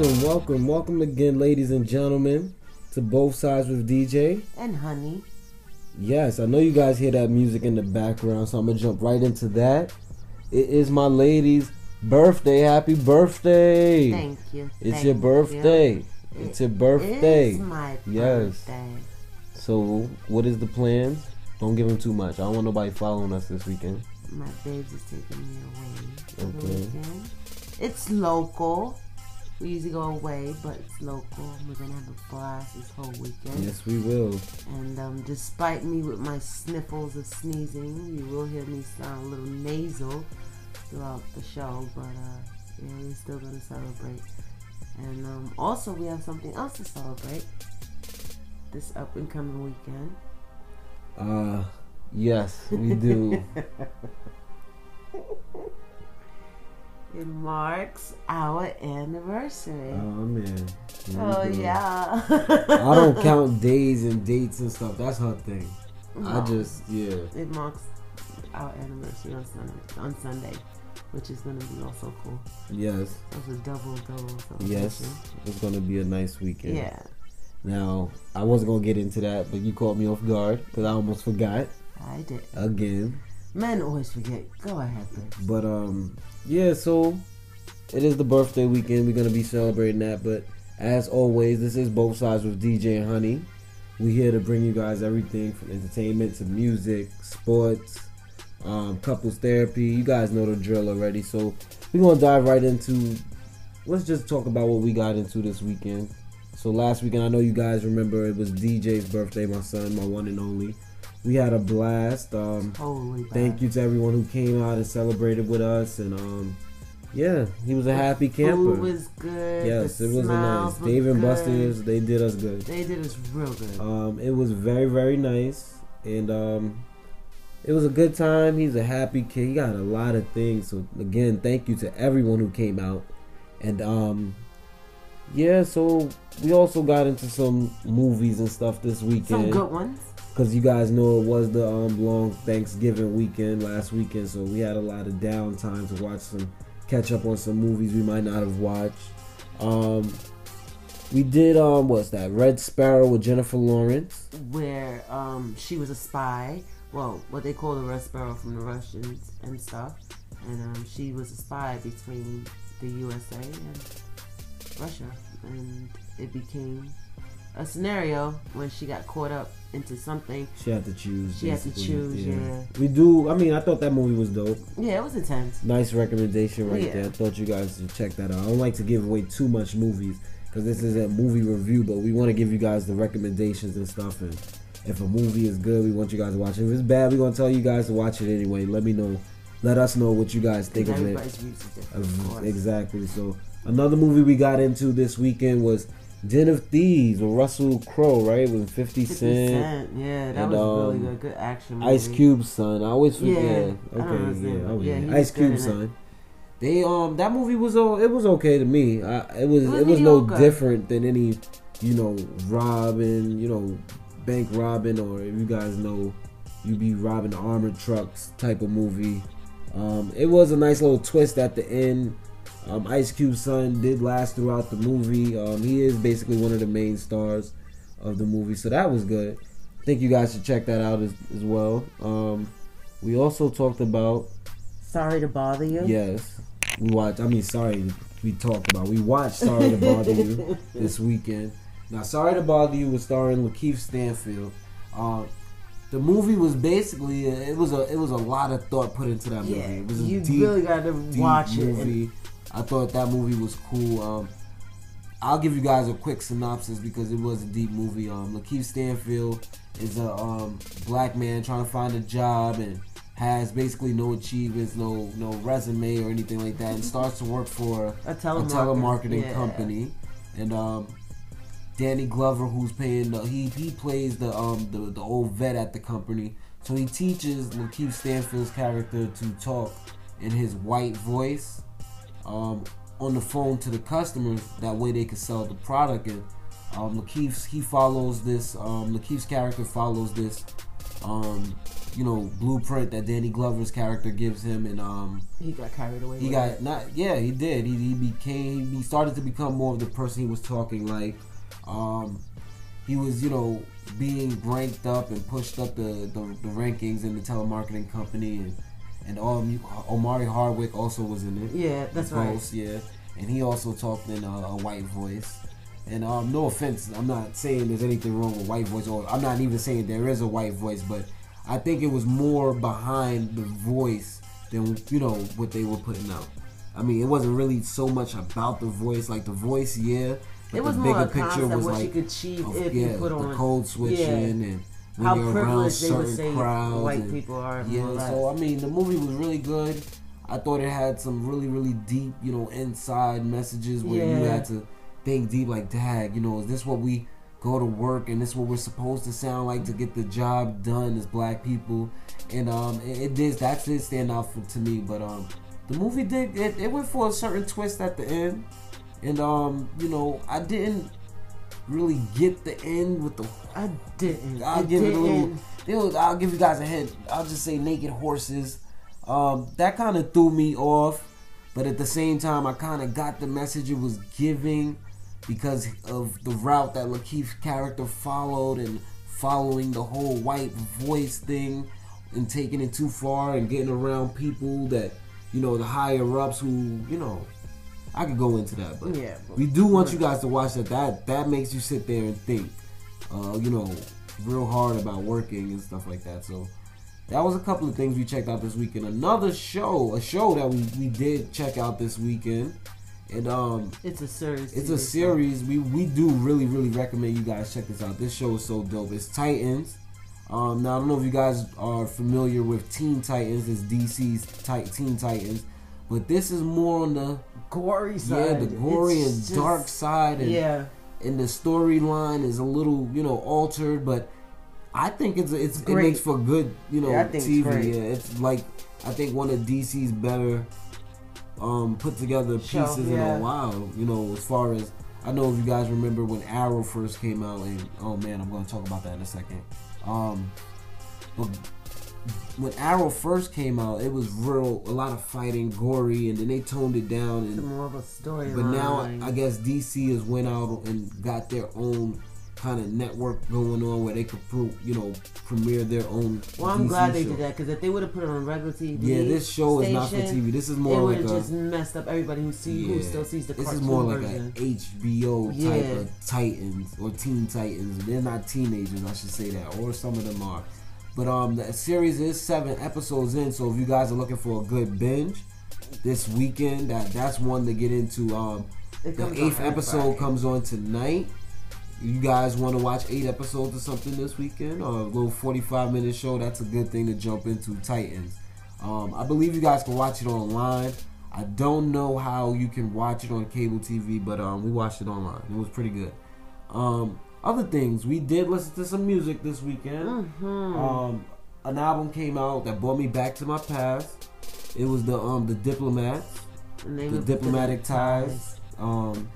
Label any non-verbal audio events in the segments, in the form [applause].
Welcome, welcome, welcome again, ladies and gentlemen, to Both Sides with DJ. And honey. Yes, I know you guys hear that music in the background, so I'm gonna jump right into that. It is my lady's birthday. Happy birthday! Thank you. It's Thank your birthday. you. It's your birthday. It's my Yes. birthday. So, what is the plans? Don't give them too much. I don't want nobody following us this weekend. My babes is taking me away Okay. weekend. It's local. We usually go away, but it's local. We're gonna have a blast this whole weekend. Yes, we will. And um, despite me with my sniffles of sneezing, you will hear me sound a little nasal throughout the show. But uh, yeah, we're still gonna celebrate. And um, also, we have something else to celebrate this up and coming weekend. Uh, yes, we do. [laughs] It marks our anniversary. oh man. Oh yeah. I don't [laughs] count days and dates and stuff. That's her thing. I just yeah. It marks our anniversary on Sunday. On Sunday, which is gonna be also cool. Yes. That's a double double. Yes. It's gonna be a nice weekend. Yeah. Now I wasn't gonna get into that, but you caught me off guard because I almost forgot I did. again. Men always forget. Go ahead, babe. But um, yeah. So it is the birthday weekend. We're gonna be celebrating that. But as always, this is both sides with DJ Honey. We here to bring you guys everything from entertainment to music, sports, um, couples therapy. You guys know the drill already. So we're gonna dive right into. Let's just talk about what we got into this weekend. So last weekend, I know you guys remember it was DJ's birthday, my son, my one and only. We had a blast. Um, Holy. Thank you to everyone who came out and celebrated with us, and um, yeah, he was a happy camper. Food was good. yes, the it was nice. Dave and good. Buster's, they did us good. They did us real good. Um, it was very very nice, and um, it was a good time. He's a happy kid. He got a lot of things. So again, thank you to everyone who came out, and um, yeah. So we also got into some movies and stuff this weekend Some good ones. Because you guys know it was the um, long Thanksgiving weekend last weekend, so we had a lot of downtime to watch some, catch up on some movies we might not have watched. Um, we did um, what's that? Red Sparrow with Jennifer Lawrence. where um, she was a spy. Well, what they call the Red Sparrow from the Russians and stuff. And um, she was a spy between the USA and Russia. And it became a scenario when she got caught up into something. She had to choose. She had to choose, yeah. We do. I mean, I thought that movie was dope. Yeah, it was intense. Nice recommendation right Yeah. there. I thought you guys should check that out. I don't like to give away too much movies because this is a movie review, but we want to give you guys the recommendations and stuff. And if a movie is good, we want you guys to watch it. If it's bad, we're gonna tell you guys to watch it anyway. Let me know. Let us know what you guys think of it. Everybody's views is different. of Of- Exactly. So another movie we got into this weekend was Den of Thieves with Russell Crowe, right? With 50 50 Cent, Cent. Yeah, that and, was um, really good. Good action movie. Ice Cube's son. I always forget. Yeah, Okay, don't know his name, yeah, oh, yeah, yeah. Ice Cube's son. They um that movie was o- it was okay to me. I, it was It it was was, no different than any you know robbing you know bank robbing or if you guys know you be robbing armored trucks type of movie. Um, it was a nice little twist at the end. Um, Ice Cube's son did last throughout the movie. Um, he is basically one of the main stars of the movie, so that was good. I think you guys should check that out as, as well. Um, we also talked about Sorry to bother you. yes, we watched. I mean, sorry, we talked about. We watched Sorry to Bother You [laughs] this weekend. Now, Sorry to Bother You was starring Lakeith Stanfield. Um, the movie was basically it was a it was a lot of thought put into that movie. Yeah, It was a you deep, really got to watch it. and- movie. I thought that movie was cool. Um, I'll give you guys a quick synopsis because it was a deep movie. Um, Lakeith Stanfield is a um, black man trying to find a job and has basically no achievements, no no resume or anything like that, and starts to work for A a telemarketing, telemarketing yeah. company. And um, Danny Glover, who's paying the, he he plays the um the, the old vet at the company, so he teaches Lakeith Stanfield's character to talk in his white voice um, on the phone to the customers. That way they can sell the product. And um, Lakeith's he follows this. Um, Lakeith's character follows this um, you know blueprint that Danny Glover's character gives him, and um, he got carried away. he got it. not yeah he did he, he became he started to become more of the person he was talking like um he was you know being ranked up and pushed up the the, the rankings in the telemarketing company and and um Omari Hardwick also was in it Yeah, that's right. Yeah and he also talked in a, a white voice and um no offense I'm not saying there's anything wrong with white voice or I'm not even saying there is a white voice but I think it was more behind the voice than you know what they were putting out. I mean, it wasn't really so much about the voice. Like the voice, yeah, but It was the more bigger picture was what like you could achieve if yeah, you put the on code switching yeah, and when how you're around privileged they would say crowds. white and- people are. yeah, so I mean, the movie was really good. I thought it had some really, really deep, you know, inside messages where you had to think deep, like, "Dag, you know, is this what we go to work and this is what we're supposed to sound like to get the job done as black people?" And um, it, it did that did stand out for, to me. But um, the movie did it, it went for a certain twist at the end, and um, you know, I didn't really get the end with the I didn't. I'll It give it a little. didn't. it was- I'll give you guys a hint. I'll just say naked horses. Um, that kind of threw me off, but at the same time, I kind of got the message it was giving because of the route that Lakeith's character followed and following the whole white voice thing and taking it too far and getting around people that you know the higher ups who you know. I could go into that, but Yeah, but- we do want you guys to watch that. That that makes you sit there and think uh, you know, real hard about working and stuff like that. So that was a couple of things we checked out this weekend. Another show, a show that we, we did check out this weekend. And um It's a series. it's a series. We we do really, really recommend you guys check this out. This show is so dope. It's Titans. Um now I don't know if you guys are familiar with Teen Titans, it's DC's Teen Titans. But this is more on the Gory side. yeah, the gory It's and just- dark side and Yeah. and the storyline is a little, you know, altered, but I think it's it's it makes for good, you know, Yeah, I think it's TV. great. Yeah, it's like I think one of DC's better um put together Show, pieces in a while. You know, as far as I know, if you guys remember when Arrow first came out, and oh man, I'm going to talk about that in a second. Um, but when Arrow first came out, it was real, a lot of fighting, gory, and then they toned it down It's and more of a story. but now I guess DC has went out and got their own kind of network going on where they could, pro- you know, premiere their own. Well, I'm DC glad they show. did that because if they would have put it on regular TV, Yeah, this show is not for TV. This is more would like have a. just messed up everybody who see who still sees the This is more like version. a HBO type Yeah. of Titans or Teen Titans. They're not teenagers, I should say that, or some of them are. But um, the series is seven episodes in, so if you guys are looking for a good binge this weekend, that that's one to get into. Um, the eighth episode comes on tonight. You guys want to watch eight episodes or something this weekend, or a little forty-five minute show? That's a good thing to jump into. Titans. Um, I believe you guys can watch it online. I don't know how you can watch it on cable TV, but um, we watched it online. It was pretty good. Um, other things we did listen to some music this weekend. Mhm. Um, an album came out that brought me back to my past. It was the um the Diplomats The name the of diplomatic ties. Um,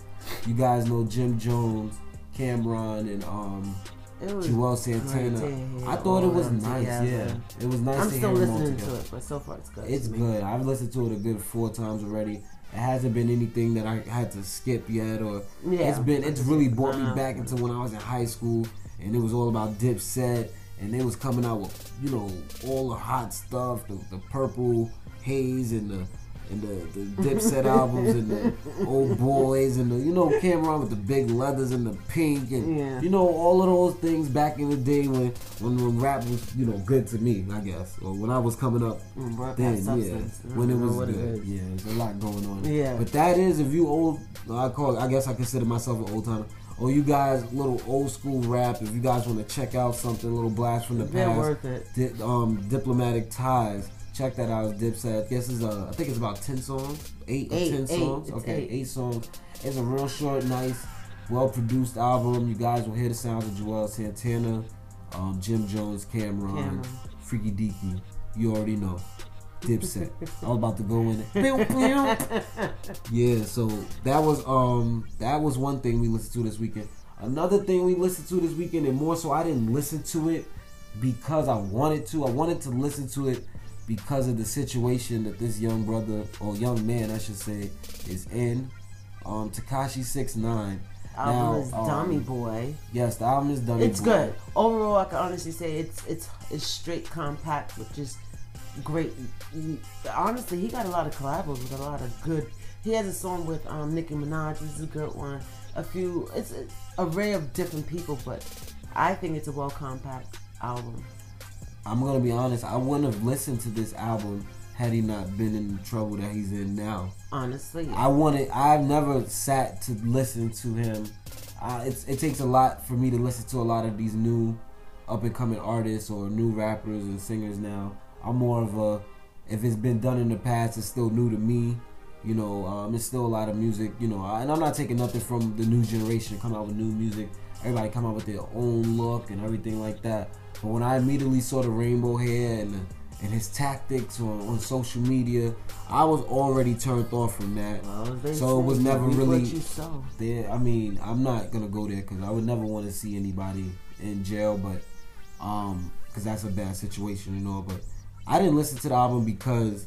you guys know Jim Jones, Cam'ron, and um, It was Juelz Santana. I thought it was nice. together. Yeah, it was nice I'm to still hear them all listening to it, but so far it's good. It's good. I've listened to it a good four times already. It hasn't been anything that I had to skip yet, or Yeah, it's been. It's really brought me Uh-huh. back into when I was in high school, and it was all about Dipset, and they was coming out with you know all the hot stuff, the, the purple haze and the and the, the Dipset albums and the old boys and the you know Cam'ron with the big leathers and the pink and Yeah. you know all of those things back in the day when when, when rap was you know good to me I guess or when I was coming up Mm, then yeah. When it was good is. yeah there's a lot going on Yeah. but that is if you old I call I guess I consider myself an old timer or you guys little old school rap if you guys want to check out something a little blast from the They're past worth it. Di- um, diplomatic ties. Check that out. Dipset. I guess it's uh, I think it's about ten songs, eight, or Eight, ten eight. songs. Okay, eight. eight. songs. It's a real short, nice, well produced album. You guys will hear the sounds of Juelz Santana, um, Jim Jones, Cam'ron, Cam'ron. Freekey Zekey. You already know. Dipset. I was about to go in. Yeah, so that was um that was one thing we listened to this weekend. Another thing we listened to this weekend, and more so I didn't listen to it, because I wanted to. I wanted to listen to it because of the situation that this young brother or young man, I should say, is in. Um, Tekashi Six Nine. Album Now, is um, Dummy Boy. Yes, the album is done. It's good. Overall, I can honestly say it's it's it's straight compact, with just great. Honestly, he got a lot of collabs with a lot of good. He has a song with um, Nicki Minaj, which is a good one. A few, it's an array of different people, but I think it's a well compact album. I'm gonna be honest. I wouldn't have listened to this album had he not been in the trouble that he's in now. Honestly, I wanted. I've never sat to listen to him. Uh, it's, it takes a lot for me to listen to a lot of these new up and coming artists or new rappers and singers now. I'm more of a if it's been done in the past, it's still new to me. You know, um, it's still a lot of music. You know, and I'm not taking nothing from the new generation come out with new music. Everybody come out with their own look and everything like that. But when I immediately saw the rainbow hair and and his tactics on, on social media, I was already turned off from that. well, so it was never really- What you sow. There, I mean, I'm not gonna go there because I would never want to see anybody in jail, but um, because that's a bad situation and all. But I didn't listen to the album because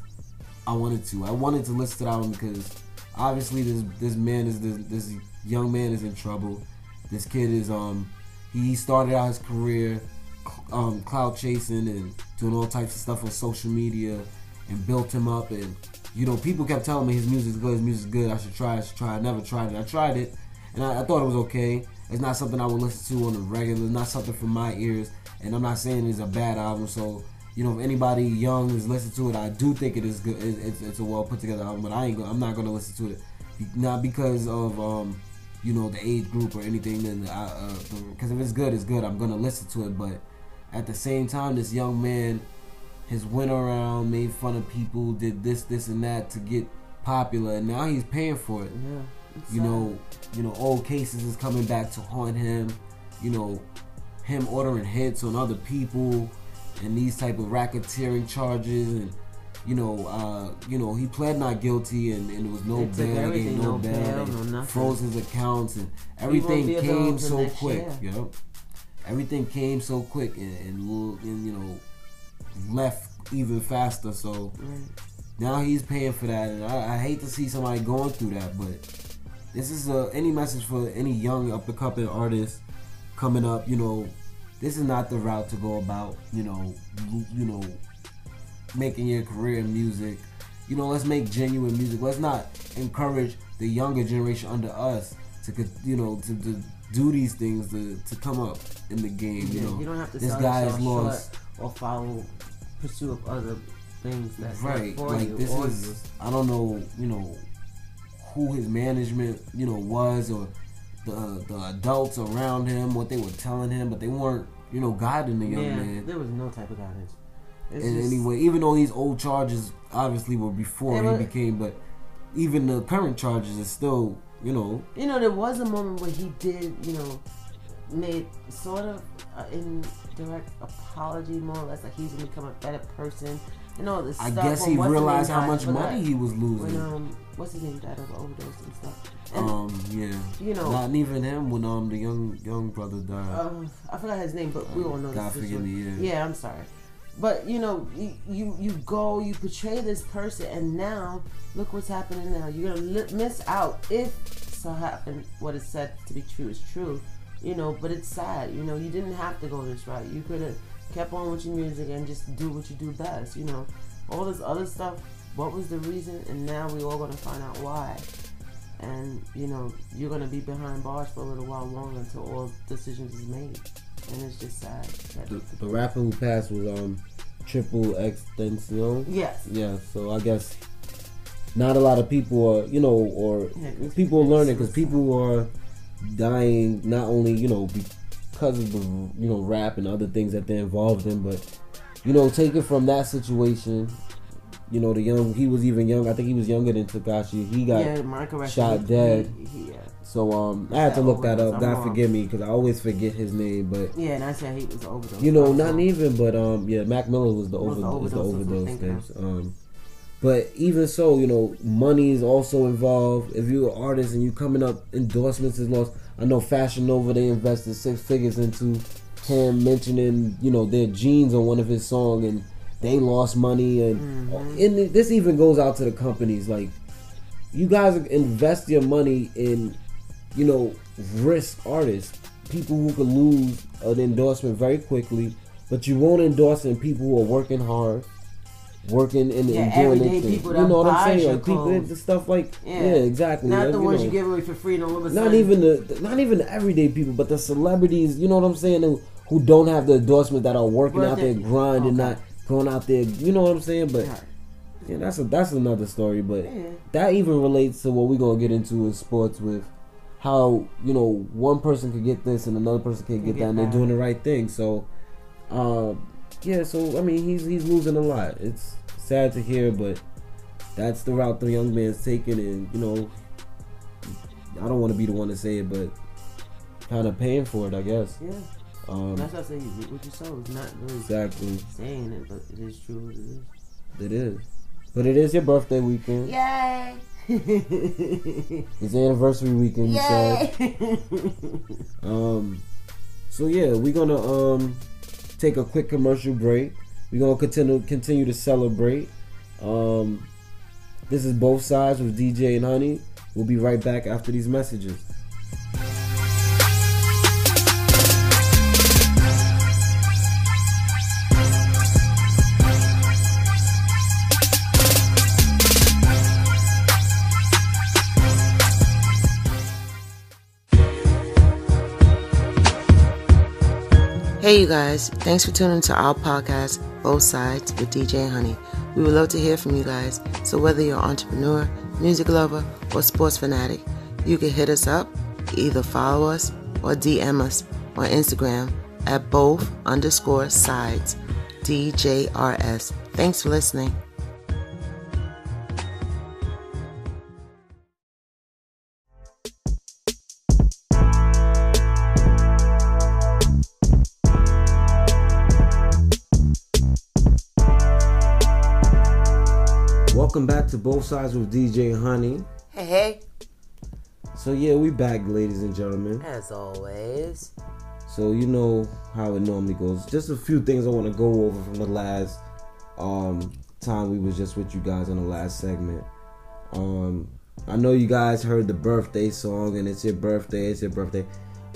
I wanted to. I wanted to listen to the album because obviously this this man is this, this young man is in trouble. This kid is um he started out his career um cloud chasing and doing all types of stuff on social media and built him up and you know people kept telling me his music's good his music's good I should try I should try. I never tried it I tried it and I, I thought it was okay it's not something I would listen to on the regular not something for my ears and I'm not saying it's a bad album so you know if anybody young is listening to it I do think it is good it, it's, it's a well put together album but I ain't I'm not gonna listen to it not because of um you know the age group or anything then because if it's good it's good I'm gonna listen to it but at the same time this young man has went around made fun of people did this this and that to get popular and now he's paying for it Yeah. you sad. know you know old cases is coming back to haunt him you know him ordering hits on other people and these type of racketeering charges and you know uh you know he pled not guilty and, and there was no bail they everything, gave no, no bail, bail, no nothing. froze his accounts and everything came so quick year. yep everything came so quick and, and, and you know left even faster so Right. now he's paying for that, and I, I hate to see somebody going through that. But this is a, any message for any young up and coming artist coming up. You know, this is not the route to go about. You know, you know, making your career in music. You know, let's make genuine music. Let's not encourage the younger generation under us to, you know, to, to do these things to, to come up in the game. You know, you don't have to this guy is lost. or follow pursue of other things that's right like this is you. i don't know you know who his management you know was or the the adults around him what they were telling him but they weren't you know guiding the young yeah, man there was no type of guidance. It's in just- any way even though these old charges obviously were before he became but even the current charges is still you know You know, there was a moment where he did, you know, made sort of uh, indirect apology, more or less, like he's gonna become a better person and all this i stuff. I guess When he what's his name realized how much money he was When losing um, what's his name died of overdose and stuff. And um yeah you know, not even him when um the young young brother died um, I forgot his name, but we all know god this forgive me yeah Yeah, I'm sorry. But you know, you, you you go, you portray this person, and now look what's happening now. You're gonna li- miss out if so happen what is said to be true is true. You know, but it's sad. You know, you didn't have to go this route. You could have kept on with your music and just do what you do best. You know, all this other stuff. What was the reason? And now we all gonna find out why. And you know, you're gonna be behind bars for a little while longer until all decisions is made. And it's just sad. that- the, the rapper who passed was um triple X extension Yes. yeah so i guess not a lot of people are you know or people are learning because people are dying not only you know because of the you know rap and other things that they're involved in but you know take it from that situation you know the young he was even young i think he was younger than tekashi he got yeah, shot dead. He, he, yeah. so um i had to look that up god forgive me because i always forget his name but yeah, and I said he was overdose. you know, not even, but um, yeah, Mac Miller was the Was over, the is the overdose, that's what overdose thinking things. Um, but even so, you know, money is also involved. If you're an artist and you're coming up, endorsements is lost. I know Fashion Nova they invested six figures into him mentioning you know their jeans on one of his song and they lost money and Mm-hmm. and this even goes out to the companies like you guys invest your money in you know risk artists people who could lose an endorsement very quickly but you won't endorse in people who are working hard working and, Yeah, and doing everyday their thing. you know what I'm saying like people the stuff like yeah, Yeah. exactly Not like, the ones know. you give away for free and all of a Not even the not even the everyday people, but the celebrities. You know what I'm saying? Who, who don't have the endorsement that are working Well, out there grinding, okay. not going out there. You know what I'm saying? But Right. yeah, that's a that's another story. But Yeah. that even relates to what we're gonna get into in sports with how you know one person could get this and another person can get get that, and they're doing the right thing. So, um, yeah. So I mean, he's he's losing a lot. It's sad to hear, but that's the route the young man's taking, and you know, I don't want to be the one to say it, but kind of paying for it, I guess. Yeah. Um, That's why I say you reap what you sow. It's not really exactly, saying it, but it is true. It is. it is. But it is your birthday weekend. Yay! [laughs] It's anniversary weekend. You said. Yay! Um, so yeah, we're gonna um take a quick commercial break. We're gonna continue continue to celebrate. Um, this is both sides with DJ and Honey. We'll be right back after these messages. Hey, you guys. Thanks for tuning to our podcast, Both Sides with DJ Honey. We would love to hear from you guys. So, whether you're an entrepreneur, music lover, or sports fanatic, you can hit us up, either follow us or DM us on Instagram at both underscore sides DJRS. Thanks for listening. Back to both sides with DJ Honey. Hey, hey. So yeah, we back, ladies and gentlemen. As always. So you know how it normally goes. Just a few things I want to go over from the last um, time we was just with you guys in the last segment. Um, I know you guys heard the birthday song, and it's your birthday. It's your birthday.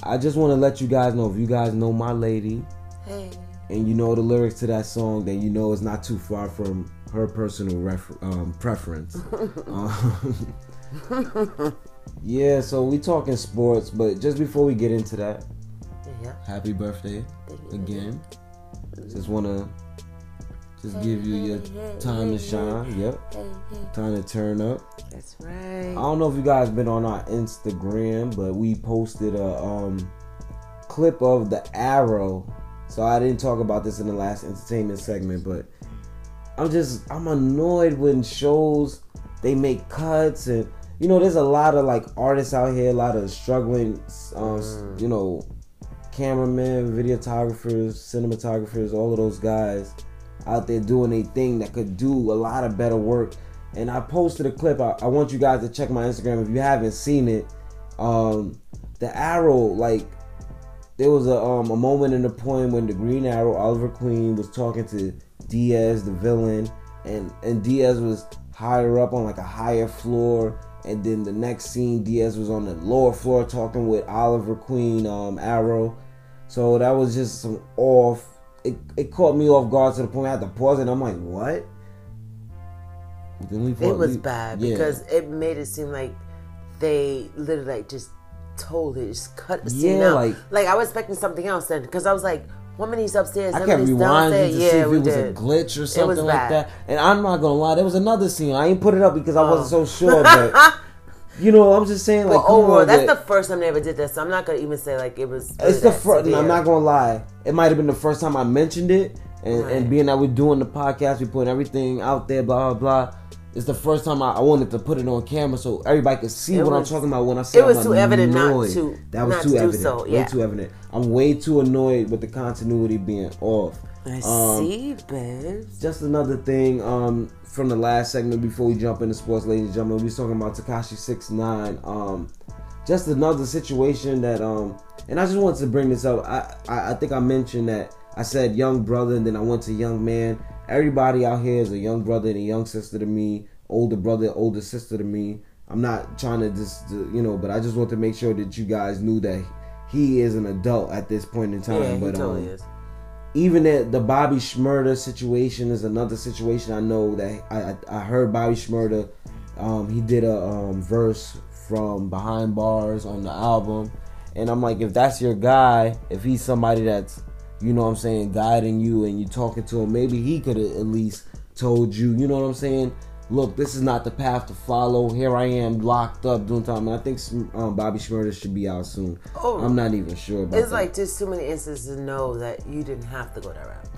I just want to let you guys know if you guys know my lady Hey. and you know the lyrics to that song, then you know it's not too far from her personal refer- um, preference. [laughs] um, yeah, so we talking sports, but just before we get into that, Yeah. happy birthday again. Just wanna just give you your time to shine. Yep, Hey, hey. time to turn up. That's right. I don't know if you guys been on our Instagram, but we posted a um, clip of the arrow. So I didn't talk about this in the last entertainment segment, but I'm just I'm annoyed when shows they make cuts and you know there's a lot of like artists out here, a lot of struggling, um, you know, cameramen, videographers, cinematographers, all of those guys out there doing a thing that could do a lot of better work. And I posted a clip. I, I want you guys to check my Instagram if you haven't seen it. Um, the arrow, like there was a um a moment in the poem when the Green Arrow, Oliver Queen, was talking to Diaz, the villain, and and Diaz was higher up on like a higher floor, and then the next scene, Diaz was on the lower floor talking with Oliver Queen, um, Arrow. So that was just some off. It, it caught me off guard to the point I had to pause it. I'm like, what? Then we It was we- bad yeah. because it made it seem like they literally like just totally just cut the scene Yeah, out. like- Like, I was expecting something else then because I was like, one he's upstairs, I kept rewinding to Yeah, see if it was did. a glitch or something like that. And I'm not gonna lie, there was another scene. I ain't put it up because I wasn't Oh. so sure, but [laughs] you know, I'm just saying, like, Well, overall, on, that's the first time they ever did that, so I'm not gonna even say like it was. it's the first. I'm not gonna lie. It might have been the first time I mentioned it, and, Right. and being that we're doing the podcast, we putting everything out there, blah blah blah. It's the first time I, I wanted to put it on camera so everybody could see It what was- I'm talking about when I say it was I'm too evident not to- That was too to evident. so, Way too evident. I'm way too annoyed with the continuity being off. I Um, see, babes. Just another thing um, from the last segment before we jump into sports, ladies and gentlemen. We was talking about Tekashi Six Nine. Um, just another situation that um and I just wanted to bring this up. I, I I think I mentioned that I said young brother and then I went to young man. Everybody out here is a young brother and a young sister to me, older brother, older sister to me. I'm not trying to just you know, but I just want to make sure that you guys knew that he is an adult at this point in time. Yeah, he but totally um, is. even the, the Bobby Shmurda situation is another situation I know that I I, I heard Bobby Shmurda um, he did a um, verse from Behind Bars on the album and I'm like if that's your guy if he's somebody that's you know what I'm saying guiding you and you talking to him maybe he could have at least told you you know what I'm saying look this is not the path to follow here I am locked up doing time and I think um, Bobby Shmurda should be out soon Oh. I'm not even sure about It's that. like just too many instances to know that you didn't have to go that route.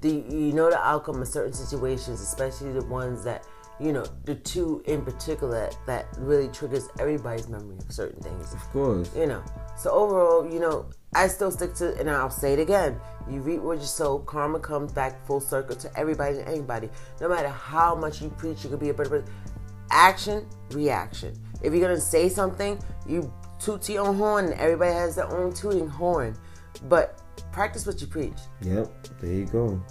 Do you, you know the outcome of certain situations, especially the ones that you know the two in particular that really triggers everybody's memory of certain things. of course You know. So overall, you know, I still stick to, and I'll say it again: you reap what you sow. Karma comes back full circle to everybody and anybody. No matter how much you preach, you could be a better person. Action, reaction. If you're gonna say something, you toot your own horn, everybody has their own tooting horn. But practice what you preach. Yep, there you go.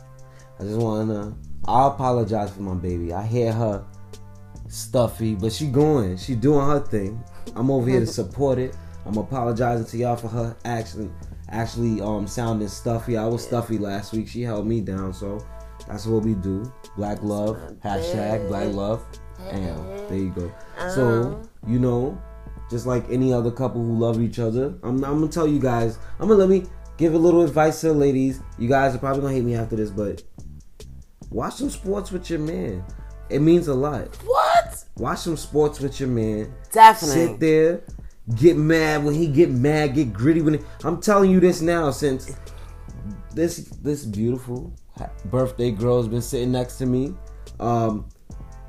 I just want to. I apologize for my baby. I hear her stuffy, but she going. She doing her thing. I'm over here to [laughs] support it. I'm apologizing to y'all for her actually actually um sounding stuffy. I was stuffy last week. She held me down, so that's what we do. Black love. Hashtag black love. And there you go. So you know, just like any other couple who love each other, I'm, I'm gonna tell you guys. I'm gonna let me give a little advice to the ladies. You guys are probably gonna hate me after this, but watch some sports with your man. It means a lot. What? Watch some sports with your man. Definitely. Sit there, get mad when he get mad, get gritty when he, I'm telling you this now since this this beautiful birthday girl's been sitting next to me. Um,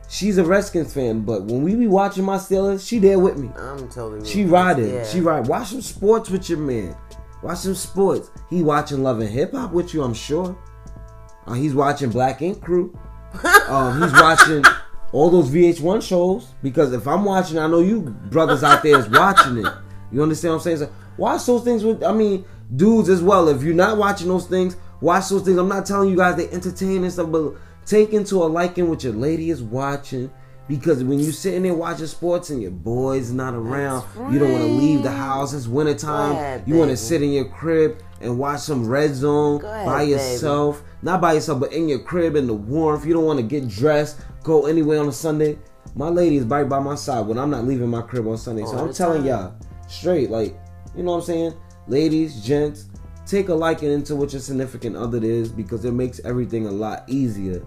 she's a Redskins fan, but when we be watching my Steelers, she there with me. I'm totally. She with riding. Yeah. She ride. Watch some sports with your man. Watch some sports. He watching Love and Hip Hop with you, I'm sure. Uh, he's watching Black Ink Crew. [laughs] um, he's watching all those VH1 shows because if I'm watching, I know you brothers out there is watching it. You understand what I'm saying? So watch those things with. I mean, dudes as well. If you're not watching those things, watch those things. I'm not telling you guys they entertain and stuff, but take into a liking what your lady is watching. Because when you sitting there watching sports and your boy's not around, you don't want to leave the house. It's wintertime. Ahead, you want to sit in your crib and watch some Red Zone ahead, by baby. yourself. Not by yourself, but in your crib in the warmth. You don't want to get dressed, go anywhere on a Sunday. My lady is right by my side when I'm not leaving my crib on Sunday. So I'm telling time. y'all straight, like, you know what I'm saying? Ladies, gents, take a liking into what your significant other is because it makes everything a lot easier.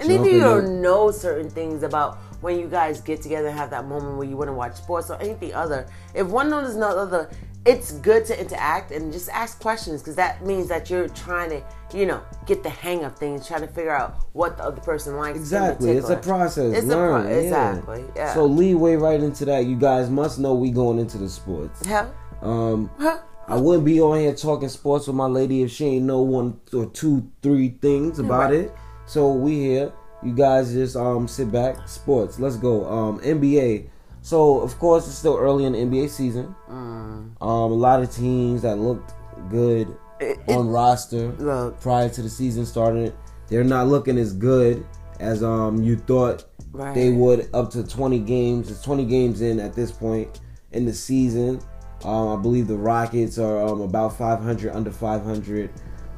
And if you don't know certain things about when you guys get together and have that moment where you want to watch sports or anything other, if one knows the other, it's good to interact and just ask questions because that means that you're trying to, you know, get the hang of things, trying to figure out what the other person likes. Exactly. It's a process. It's a Learn. pro- yeah. exactly, yeah. So leeway right into that. You guys must know we going into the sports. Hell, Um, huh? I wouldn't be on here talking sports with my lady if she ain't know one or two, three things about right. it. So we here. You guys just um sit back. Sports. Let's go. Um, NBA. So of course it's still early in the NBA season. Um, a lot of teams that looked good It- on roster Look. prior to the season starting, they're not looking as good as um you thought Right. they would up to 20 games. It's 20 games in at this point in the season. Um, I believe the Rockets are um, about 500, under 500.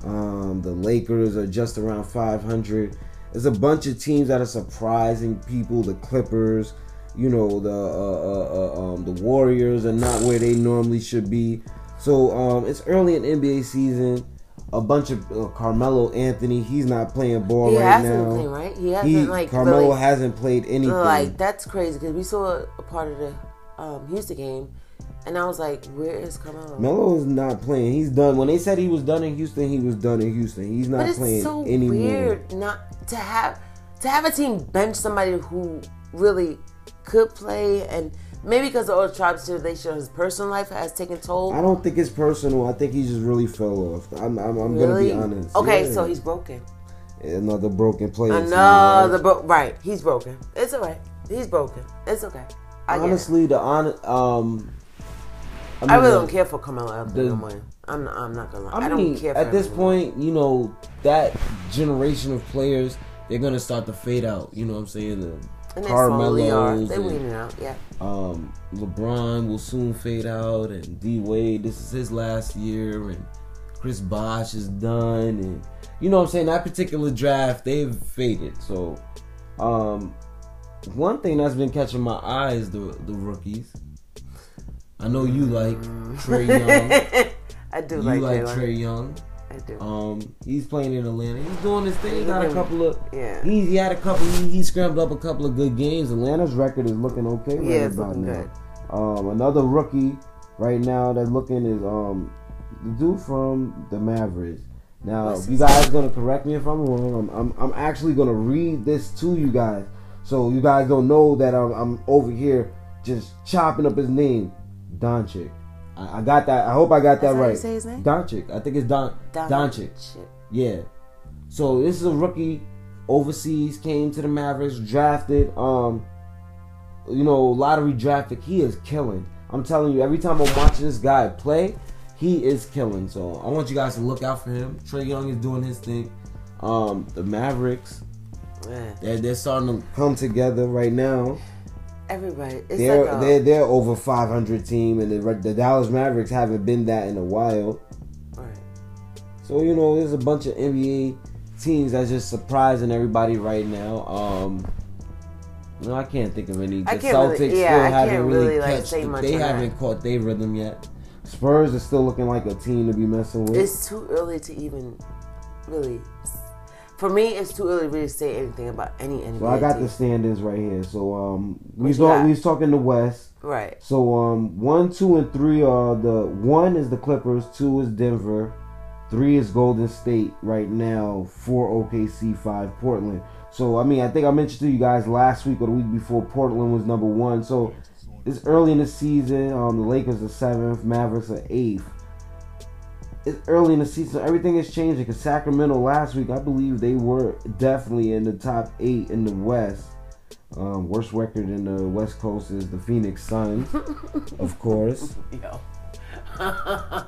Um, the Lakers are just around 500. There's a bunch of teams that are surprising people. The Clippers, you know, the uh, uh, uh, um, the Warriors are not where they normally should be. So um, it's early in NBA season. A bunch of uh, Carmelo Anthony, he's not playing ball He right hasn't now. played, right? He hasn't, He like, Carmelo really- hasn't played anything. Like that's crazy because we saw a part of the um, Houston game, and I was like, "Where is Carmelo?" Melo's not playing. He's done. When they said he was done in Houston, he was done in Houston. He's not but it's playing so anymore. weird not to have to have a team bench somebody who really could play, and maybe because of all the tribes relation, his personal life has taken toll. I don't think it's personal. I think he just really fell off. I'm, I'm, I'm gonna be honest. Okay, Yeah. so he's broken. another broken player. team, Another right? bro- right. He's broken. It's alright. He's broken. It's okay. I. Honestly, the on um, I, mean, really the- don't care for Carmelo Anthony no more. I'm not, I'm not gonna lie. I, I, mean, don't care for at this point, you know, that generation of players, they're gonna start to fade out. You know what I'm saying? The and they're Carmelos They weaning out. Yeah. um, LeBron will soon fade out, and D Wade, this is his last year, and Chris Bosh is done, and you know what I'm saying. That particular draft, they've faded. So, um, one thing that's been catching my eye is the the rookies. I know you like [laughs] Trae Young. I do you like, like. Trae Young. I do. Um, he's playing in Atlanta. He's doing his thing. He got a couple of. yeah. He, he had a couple. He, he scrambled up a couple of good games. Atlanta's record is looking okay right Yeah, it's about looking now. good. Um, another rookie right now that's looking is um the dude from the Mavericks. Now, you guys gonna correct me if I'm wrong. I'm, I'm I'm actually gonna read this to you guys, so you guys don't know that I'm I'm over here just chopping up his name, Doncic. I, I got that. I hope I got That's that you right. say his name? Doncic. I think it's Don Doncic. Shit. Yeah. So this is a rookie overseas, came to the Mavericks, drafted, um, you know, lottery drafted. He is killing. I'm telling you, every time I'm watching this guy play, he is killing. So I want you guys to look out for him. Trae Young is doing his thing. Um, the Mavericks, Yeah. they're, they're starting to come together right now. Everybody. It's They're like a, they're they're over 500 team, and the, the Dallas Mavericks haven't been that in a while. Right. So you know, there's a bunch of NBA teams that's just surprising everybody right now. Um, no, I can't think of any. The I can't Celtics really- yeah, still I haven't really, really, like, catched say the- much They haven't caught their rhythm yet. Spurs is still looking like a team to be messing with. It's too early to even really. For me, it's too early really to really say anything about any NBA. so I got team. the standings right here. So um, we thought we was talking the West. Right. So um, one, two, and three are the one is the Clippers, two is Denver, three is Golden State right now, four OKC, five Portland. So I mean, I think I mentioned to you guys last week or the week before, Portland was number one. So it's early in the season. Um, the Lakers are seventh, Mavericks are eighth. It's early in the season. Everything is changing. Because Sacramento last week, I believe they were definitely in the top eight in the West. Um, worst record in the West Coast is the Phoenix Suns, [laughs] of course. Yo. [laughs]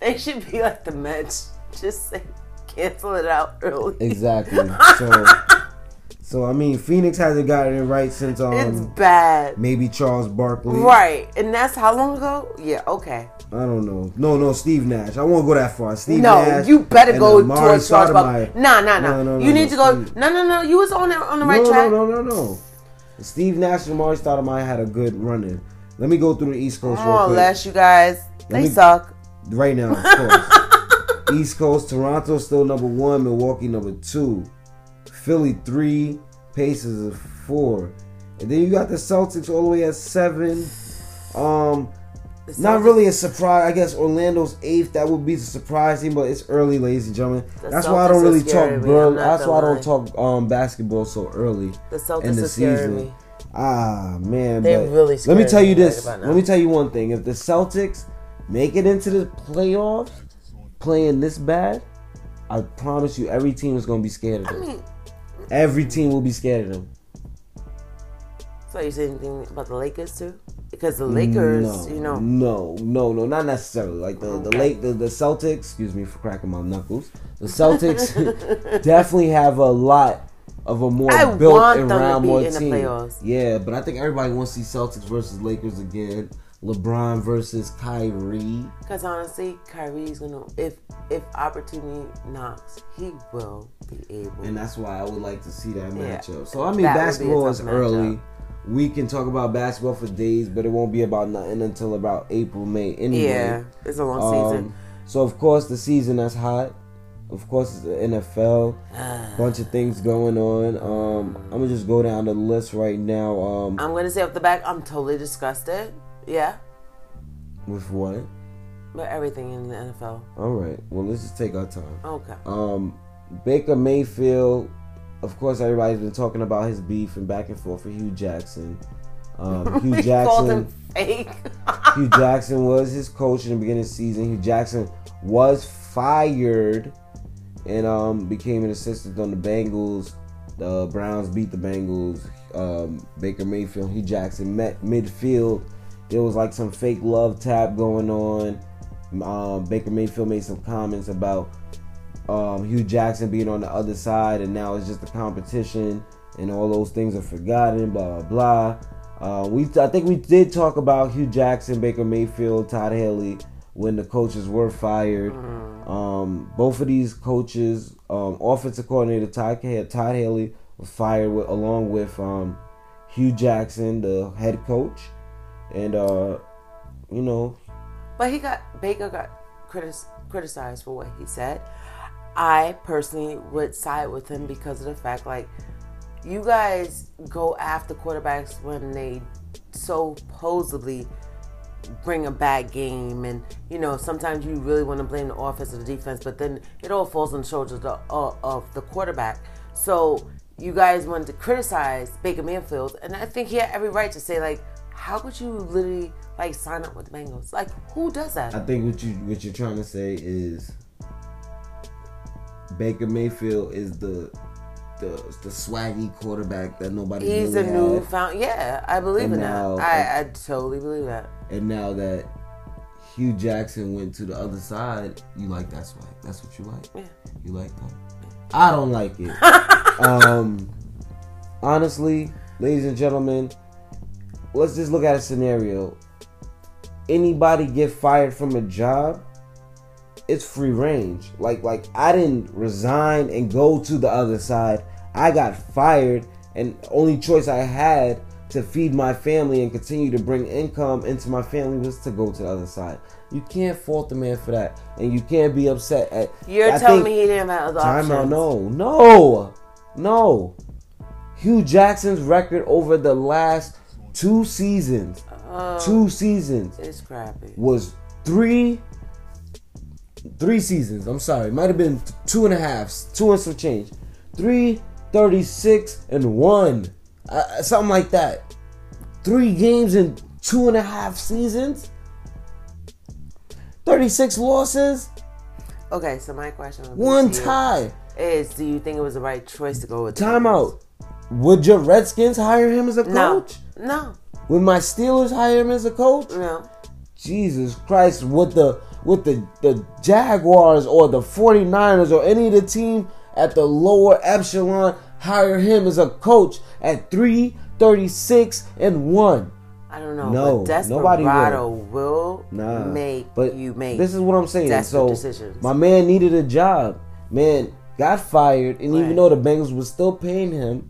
they should be like the Mets. Just say cancel it out early. Exactly. [laughs] So, so I mean, Phoenix hasn't gotten it right since it's um bad. maybe Charles Barkley. Right. And that's how long ago? Yeah, okay. I don't know. No, no, Steve Nash. I won't go that far. Steve no, Nash. No, you better go towards Charles Barkley. Nah, nah, nah. no, no, you need to go. Steve- No, no, no. You was on the, on the right track. no, no, no, no. Steve Nash and Amar'e Stoudemire had a good run in. Let me go through the East Coast or quick. less, you guys. They me- suck. Right now, of course. [laughs] East Coast, Toronto still number one, Milwaukee number two, Philly three, Pacers are four, and then you got the Celtics all the way at seven. Um, not really a surprise. I guess Orlando's eighth. That would be the surprise team, but it's early, ladies and gentlemen. The That's why I don't really talk. Bro, that's why I don't talk um basketball so early The in Celtics the season. me. Ah man, but really let me tell you right this. let me tell you one thing. If the Celtics make it into the playoffs playing this bad, I promise you, every team is gonna be scared of I them. mean, Every team will be scared of them. so you say anything about the Lakers too? Because the Lakers, no, you know, no, no, no, not necessarily. Like the the late the, the Celtics. Excuse me for cracking my knuckles. The Celtics [laughs] definitely have a lot of a more I built want and them to be more team. Yeah, but I think everybody wants to see Celtics versus Lakers again. LeBron versus Kyrie. because honestly, Kyrie's gonna if if opportunity knocks, he will be able. and that's why I would like to see that Yeah. matchup. So I mean, That would be a basketball is matchup. early. We can talk about basketball for days, but it won't be about nothing until about April, May. Anyway, yeah, it's a long season. Um, so of course the season that's hot. Of course it's the NFL. [sighs] Bunch of things going on. Um, I'm gonna just go down the list right now. Um, I'm gonna say off the back, I'm totally disgusted. Yeah, with what? but everything in the NFL. All right. Well, let's just take our time. Okay. Um, Baker Mayfield, of course, everybody's been talking about his beef and back and forth with Hue Jackson. Um, [laughs] Hue He called him Jackson, fake. [laughs] Hue Jackson was his coach in the beginning of the season. Hue Jackson was fired and um, became an assistant on the Bengals. The Browns beat the Bengals. Um, Baker Mayfield, Hue Jackson met midfield there was like some fake love tap going on. Um, Baker Mayfield made some comments about um, Hue Jackson being on the other side, and now it's just a competition, and all those things are forgotten. Blah blah blah. Uh, we I think we did talk about Hue Jackson, Baker Mayfield, Todd Haley when the coaches were fired. Um, both of these coaches, um, offensive coordinator Todd, Todd Haley was fired with, along with um, Hue Jackson, the head coach, and uh, you know, But he got Baker got critis- criticized for what he said. I personally would side with him because of the fact, like, you guys go after quarterbacks when they supposedly bring a bad game, and you know sometimes you really want to blame the offense or the defense, but then it all falls on the shoulders of the, uh, of the quarterback. So you guys wanted to criticize Baker Mayfield, and I think he had every right to say like, how could you literally like sign up with the Bengals? Like, who does that? I think what you what you're trying to say is Baker Mayfield is the the the swaggy quarterback that nobody He's really a new had. found. Yeah, I believe And in now- that. I, I totally believe that. and now that Hue Jackson went to the other side, you like that swag. That's what you like. Yeah. You like that. I don't like it. [laughs] um, honestly, ladies and gentlemen, let's just look at a scenario. Anybody get fired from a job, it's free range. Like like I didn't resign and go to the other side. I got fired and only choice I had to feed my family and continue to bring income into my family was to go to the other side. You can't fault the man for that. And you can't be upset at You're I telling me he didn't have other Time out. options. No, no, no. Hue Jackson's record over the last two seasons, Oh, two seasons, it's crappy. was three, three seasons. I'm sorry, might have been two and a half, two and some change. Three, 36 and one, uh, something like that. Three games in two and a half seasons. 36 losses, Okay, so my question one tie. is: Do you think it was the right choice to go with the Time Bengals? out. Would your Redskins hire him as a coach? no, Would my Steelers hire him as a coach? no. Jesus Christ, would the would the, the Jaguars or the 49ers or any of the team at the lower echelon hire him as a coach at 336 and 1? I don't know. No, but nobody Desperado will Nah. make but you make. This is what I'm saying. So decisions. my man needed a job. Man got fired, and even though the Bengals was still paying him,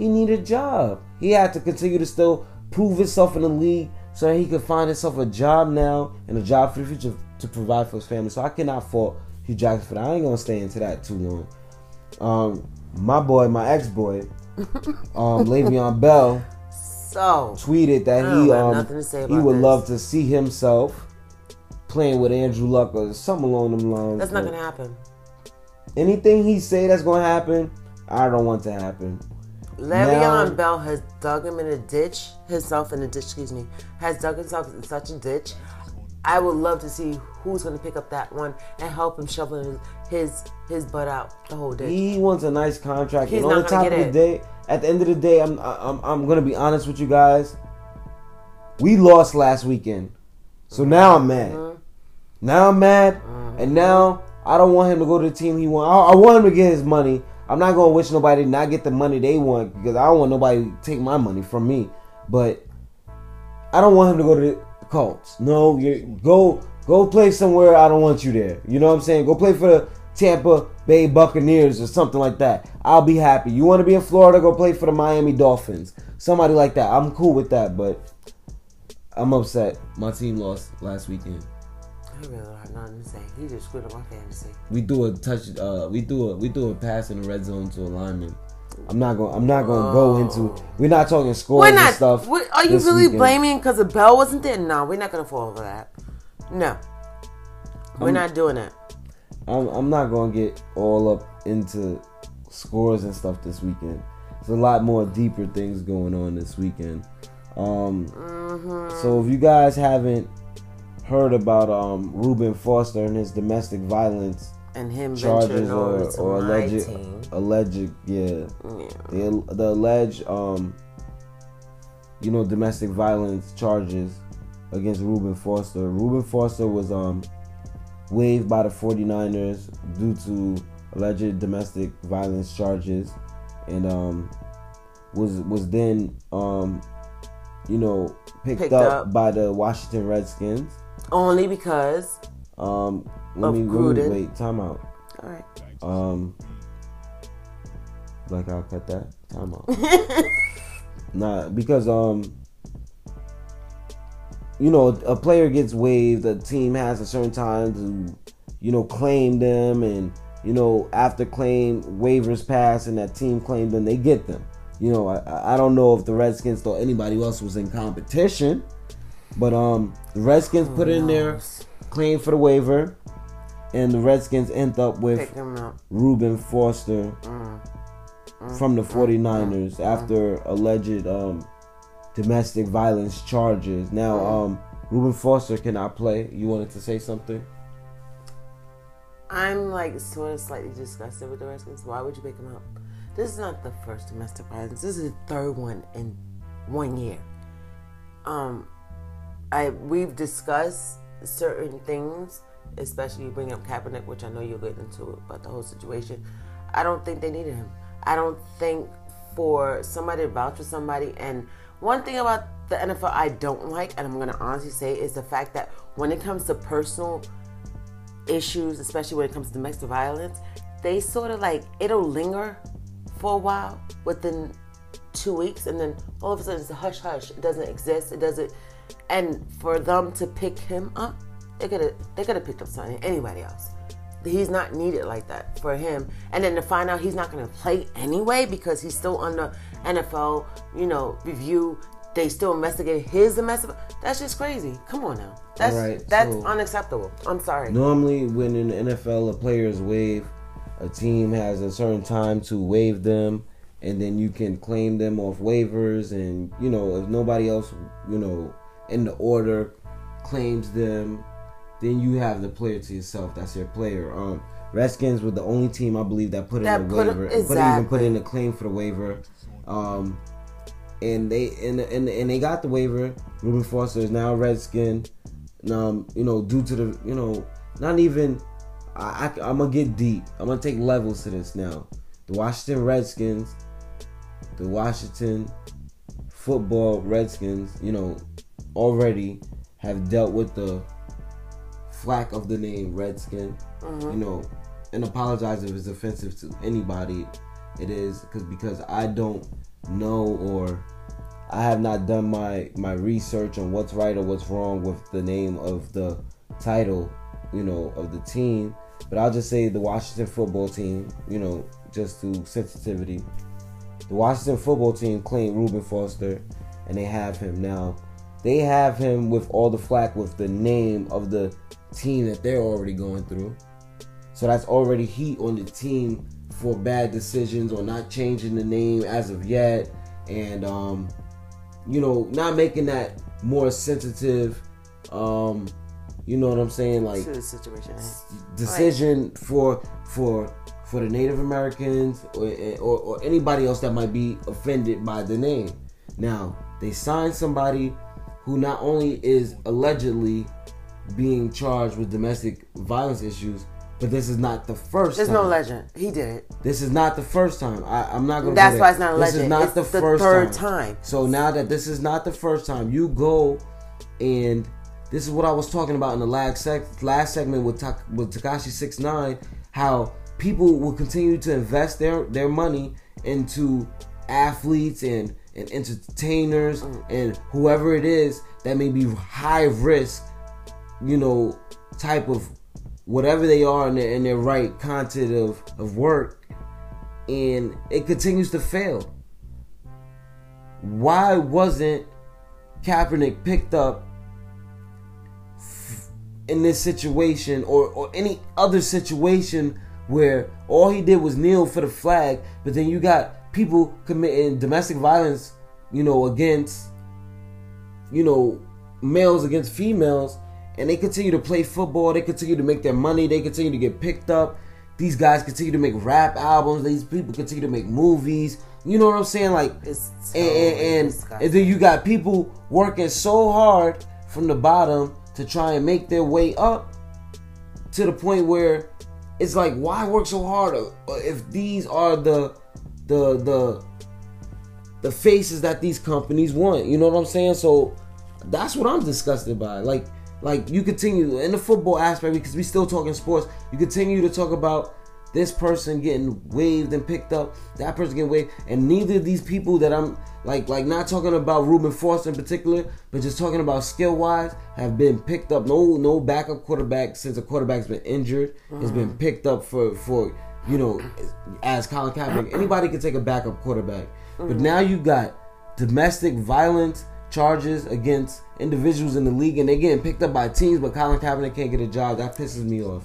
he needed a job. He had to continue to still prove himself in the league so that he could find himself a job now and a job for the future to provide for his family. So I cannot fault Hue Jackson for that. I ain't gonna stay into that too long. Um, my boy, my ex boy, [laughs] um, Le'Veon Bell so tweeted that he um nothing to say he would this. love to see himself playing with Andrew Luck or something along them lines. that's not gonna happen. Anything he say that's gonna happen, I don't want to happen. Le'Veon Bell has dug him in a ditch, himself in a ditch, excuse me, has dug himself in such a ditch. I would love to see who's going to pick up that one and help him shovel his his, his butt out the whole day. He wants a nice contract. He's and on the top of the day, at the end of the day, I'm I'm I'm gonna be honest with you guys. We lost last weekend, so now I'm mad. Mm-hmm. Now I'm mad, and now I don't want him to go to the team he want. I, I want him to get his money. I'm not gonna wish nobody not get the money they want because I don't want nobody to take my money from me. But I don't want him to go to the Colts. No, you go go play somewhere. I don't want you there. You know what I'm saying? Go play for the Tampa Bay Buccaneers or something like that. I'll be happy. You want to be in Florida? Go play for the Miami Dolphins. Somebody like that. I'm cool with that, but I'm upset. My team lost last weekend. I really don't have nothing to say. He just screwed up my fantasy. We threw a touch. Uh, we do a we do a pass in the red zone to a lineman. I'm not going. I'm not going to go into. We're not talking scores We're and stuff. we- are you really weekend. blaming because the bell wasn't there? No, we're not going to fall over that. No, we're Um, not doing that. I'm, I'm not gonna get all up into scores and stuff this weekend. There's a lot more deeper things going on this weekend. Um, So if you guys haven't heard about um, Reuben Foster and his domestic violence And him charges or, or alleged team. alleged yeah Yeah. the the alleged um you know domestic violence charges against Reuben Foster. Reuben Foster was um waived by the 49ers due to alleged domestic violence charges and um was was then um you know picked, Picked up, up. by the Washington Redskins. Only because. Um let me, let me wait, time out. All right. Um like I'll cut that. Time out. [laughs] Nah, because um, you know, a player gets waived. A team has a certain time to, you know, claim them, and you know, after claim waivers pass and that team claimed them, they get them. You know, I I don't know if the Redskins thought anybody else was in competition, but um, the Redskins put in their knows? claim for the waiver, and the Redskins end up with Pick him up. Reuben Foster Mm. from the 49ers after alleged um, domestic violence charges. Now, um, Reuben Foster cannot play. You wanted to say something? I'm like sort of slightly disgusted with the Redskins. Why would you pick him up? This is not the first domestic violence. This is the third one in one year. Um, I we've discussed certain things, especially you bring up Kaepernick, which I know you'll get into but the whole situation. I don't think they needed him. I don't think for somebody to vouch for somebody. And one thing about the NFL I don't like, and I'm going to honestly say, is the fact that when it comes to personal issues, especially when it comes to domestic violence, they sort of like it'll linger for a while within two weeks, and then all of a sudden it's a hush hush. It doesn't exist. It doesn't. And for them to pick him up, they could have they could have picked up something anybody else. He's not needed like that for him. And then to find out he's not going to play anyway because he's still under NFL, you know, review. They still investigate his domestic. That's just crazy. Come on now. That's right, that's so- unacceptable. I'm sorry. Normally, when in the NFL, a player's waive, a team has a certain time to waive them, and then you can claim them off waivers. And you know, if nobody else, you know, in the order claims them, then you have the player to yourself. That's your player. Um, Redskins were the only team I believe that put That in a put a- waiver, and put, even put in a claim for the waiver. Um, and they and, and and they got the waiver. Reuben Foster is now a Redskin. Um, you know, due to the you know, not even. I, I I'm gonna get deep. I'm gonna take levels to this now. The Washington Redskins, the Washington Football Redskins, you know, already have dealt with the flack of the name Redskin. Mm-hmm. You know, and apologize if it's offensive to anybody. It is because because I don't know or I have not done my my research on what's right or what's wrong with the name of the title, you know, of the team. But I'll just say the Washington football team, you know, just to sensitivity. The Washington football team claimed Reuben Foster, and they have him now. They have him with all the flack with the name of the team that they're already going through. So that's already heat on the team for bad decisions or not changing the name as of yet, and um, you know, not making that more sensitive. Um, you know what I'm saying? Like the situation. decision for for for the Native Americans or, or or anybody else that might be offended by the name. Now they signed somebody who not only is allegedly being charged with domestic violence issues, but this is not the first. There's time. no legend. He did it. This is not the first time. I, I'm not going to. That's why it's not a This is not It's the, the first third time. time. So now that this is not the first time, you go and this is what I was talking about in the last sec- last segment with Ta- with Tekashi Six Nine. How people will continue to invest their their money into athletes and and entertainers and whoever it is that may be high risk, you know, type of whatever they are in their, in their right content of, of work and it continues to fail. Why wasn't Kaepernick picked up in this situation or, or any other situation where all he did was kneel for the flag, but then you got people committing domestic violence, you know, against, you know, males against females, and they continue to play football, they continue to make their money, they continue to get picked up. These guys continue to make rap albums, these people continue to make movies. You know what I'm saying? Like It's so and, and, and, and then you got people working so hard from the bottom to try and make their way up to the point where it's like why work so hard if these are the the the the faces that these companies want you know what i'm saying so that's what i'm disgusted by like like you continue in the football aspect because we still talking sports you continue to talk about this person getting waved and picked up, that person getting waved, and neither of these people that I'm like like not talking about Reuben Foster in particular, but just talking about skill wise, have been picked up. No no backup quarterback since a quarterback's been injured mm-hmm. has been picked up for for you know as Colin Kaepernick. Anybody can take a backup quarterback, mm-hmm. but now you got domestic violence charges against individuals in the league, and they're getting picked up by teams, but Colin Kaepernick can't get a job. That pisses me off.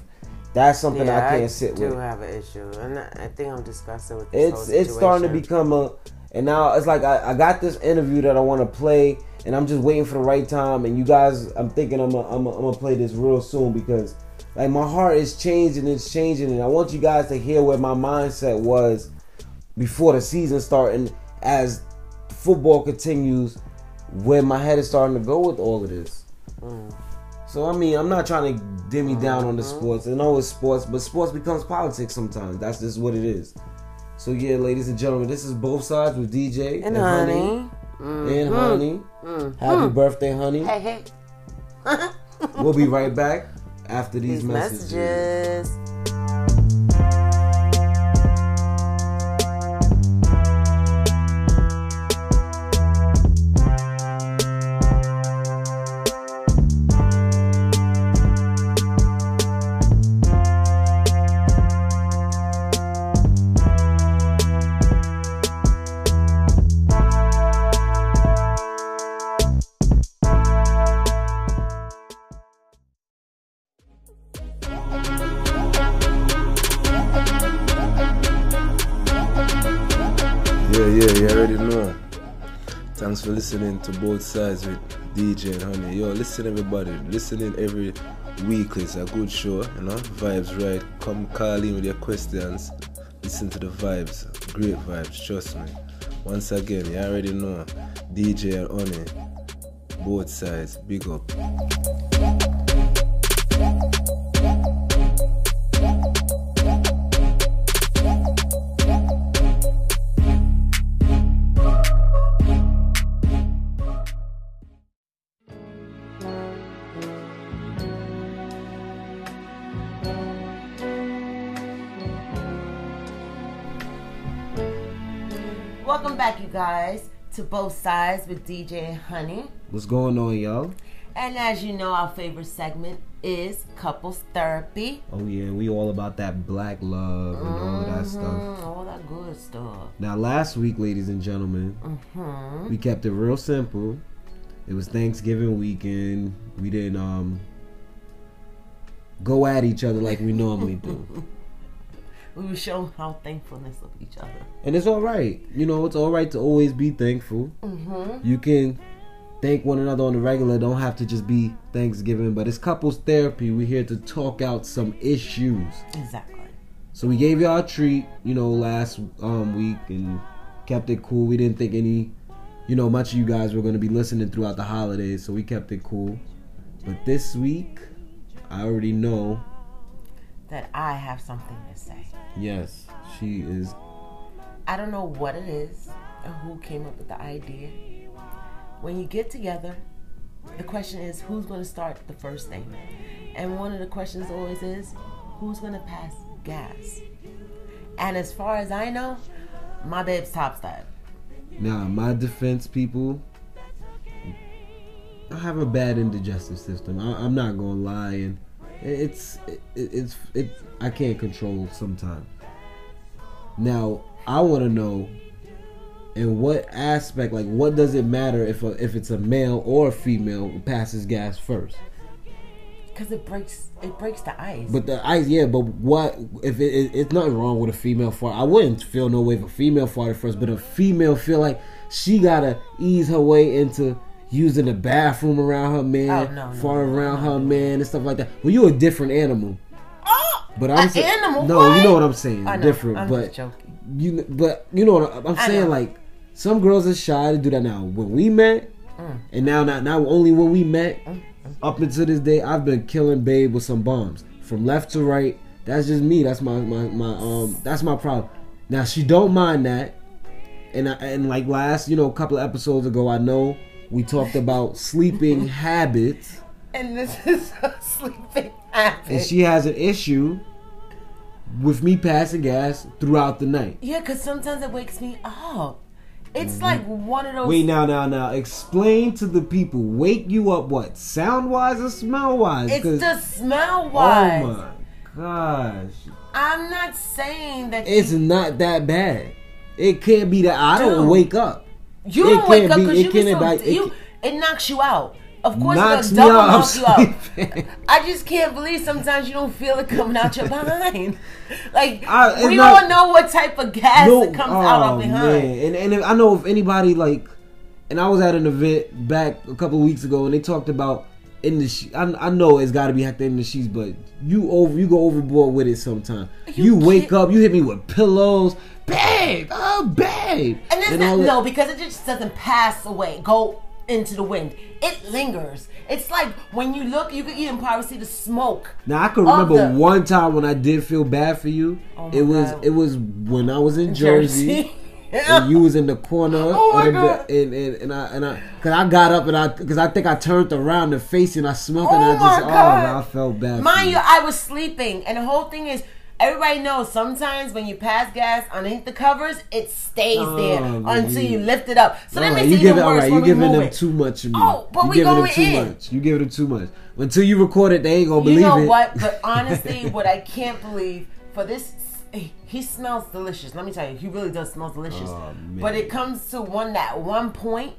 That's something yeah, I can't I sit with. I do have an issue, and I think I'm disgusted with. It's it's starting to become a, and now it's like I, I got this interview that I want to play, and I'm just waiting for the right time. And you guys, I'm thinking I'm gonna I'm I'm play this real soon because like my heart is changing, it's changing, and I want you guys to hear where my mindset was before the season started, as football continues, where my head is starting to go with all of this. Mm. So I mean, I'm not trying to dim me down on the uh-huh. sports. I know it's sports, but sports becomes politics sometimes. That's just what it is. So yeah, ladies and gentlemen, this is both sides with DJ and, and honey. honey. Mm-hmm. And honey. Mm-hmm. Happy birthday, honey. Hey, hey. [laughs] we'll be right back after these, messages. messages. Listening to both sides with DJ and Honey. Yo, listen everybody. Listening every week is a good show, you know. Vibes right. Come call in with your questions. Listen to the vibes. Great vibes, trust me. Once again, you already know. DJ and Honey. Both sides. Big up. To both sides with DJ Honey. What's going on, y'all? And as you know, our favorite segment is couples therapy. Oh yeah, we all about that black love and mm-hmm, all of that stuff. All that good stuff. Now, last week, ladies and gentlemen, mm-hmm. we kept it real simple. It was Thanksgiving weekend. We didn't um go at each other like we normally do. [laughs] we will show how thankfulness of each other. And it's all right. You know, it's all right to always be thankful. Mm-hmm. You can thank one another on the regular. Don't have to just be Thanksgiving, but it's couples therapy. We're here to talk out some issues. Exactly. So we gave y'all a treat, you know, last um, week and kept it cool. We didn't think any, you know, much of you guys were going to be listening throughout the holidays, so we kept it cool. But this week, I already know that I have something to say. Yes, she is. I don't know what it is or who came up with the idea. When you get together, the question is who's going to start the first thing? And one of the questions always is who's going to pass gas? And as far as I know, my babe's top that. Now, my defense, people, I have a bad indigestive system. I, am not gonna lie, and it's it, it's it. I can't control sometimes. Now I want to know in what aspect, like what does it matter if a, if it's a male or a female passes gas first? Because it breaks it breaks the ice. But the ice, yeah. But what if it, it, it's nothing wrong with a female fart? I wouldn't feel no way if a female farted first, but a female feel like she gotta ease her way into using the bathroom around her man, oh, no, no, far no, around her man and stuff like that. Well, you a different animal. Oh, but I'm saying, animal. No, what? you know what I'm saying. Know, different, I'm but you, but you know what I'm, I'm saying. Like some girls are shy to do that now. When we met, mm. And now, not not only when we met, mm, mm. up until this day, I've been killing Babe with some bombs from left to right. That's just me. That's my my my um. That's my problem. Now she don't mind that, and I, and like last you know a couple of episodes ago, I know we talked about sleeping [laughs] habits, And this is a sleeping habit. and she has an issue with me passing gas throughout the night. yeah, because sometimes it wakes me up. It's like one of those. Mm-hmm. Wait, now, now, now, explain to the people. Wake you up, what? Sound wise or smell wise? it's the smell wise. oh my gosh, I'm not saying that it's you, not that bad. It can't be that I don't wake up. You it don't wake up because you be so, it you, it knocks you out. Of course, Knocks it's me double. Knock you out. [laughs] I just can't believe sometimes you don't feel it coming out your [laughs] behind. Like I- we not- all know what type of gas No, that comes out oh, of behind. man. And and if, I know if anybody like, and I was at an event back a couple weeks ago, and they talked about in the. She- I, I know it's got to be hacked in the sheets, but you over you go overboard with it sometimes. You, You wake up, you hit me with pillows, babe, oh babe, And it's not, no, because it just doesn't pass away, go into the wind. It lingers. It's like when you look, you can even probably see the smoke. Now I can remember the- one time when I did feel bad for you. Oh it was God. it was when I was in Jersey. [laughs] and you was in the corner [laughs] Oh my the God. and, and, and I and I cause I got up and I cause I think I turned around to face and I smelled it and Oh I just my oh God. I felt bad. Mind you, I was sleeping, and the whole thing is. Everybody knows sometimes when you pass gas underneath the covers, it stays Oh, there until you lift it up. So that Alright, makes you it give even it, all worse right, you're giving them it. too much of me. Oh, but you we giving them going too in. much. You giving them too much. Until you record it, they ain't gonna believe it. You know it. what? But [laughs] honestly, what I can't believe for this, he smells delicious. Let me tell you, he really does smell delicious. Oh, but it comes to one that one point,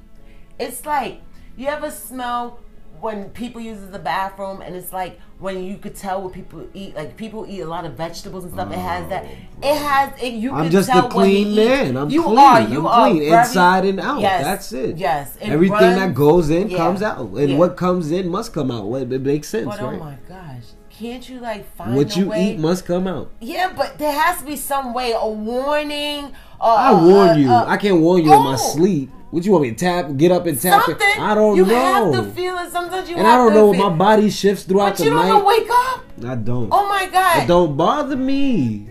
it's like you ever smell when people use the bathroom, and it's like when you could tell what people eat. Like people eat a lot of vegetables and stuff. it has that. It has. It, you I'm can just tell a what clean man. I'm you clean. are. You I'm are clean very- inside and out. Yes, That's it. Yes. It Everything that goes in yeah, comes out, and yeah. what comes in must come out. It, it makes sense, But oh my gosh, can't you like find what a you way? eat must come out. Yeah, but there has to be some way, a warning. Uh, I warn uh, you. uh, I can't warn you in my oh, sleep. What you want me to tap? Get up and tap Something. it? I don't you know. You have to feel it. Sometimes you and I don't know. feel My body shifts throughout But the night. But you don't wake up. I don't. Oh my god. It don't bother me.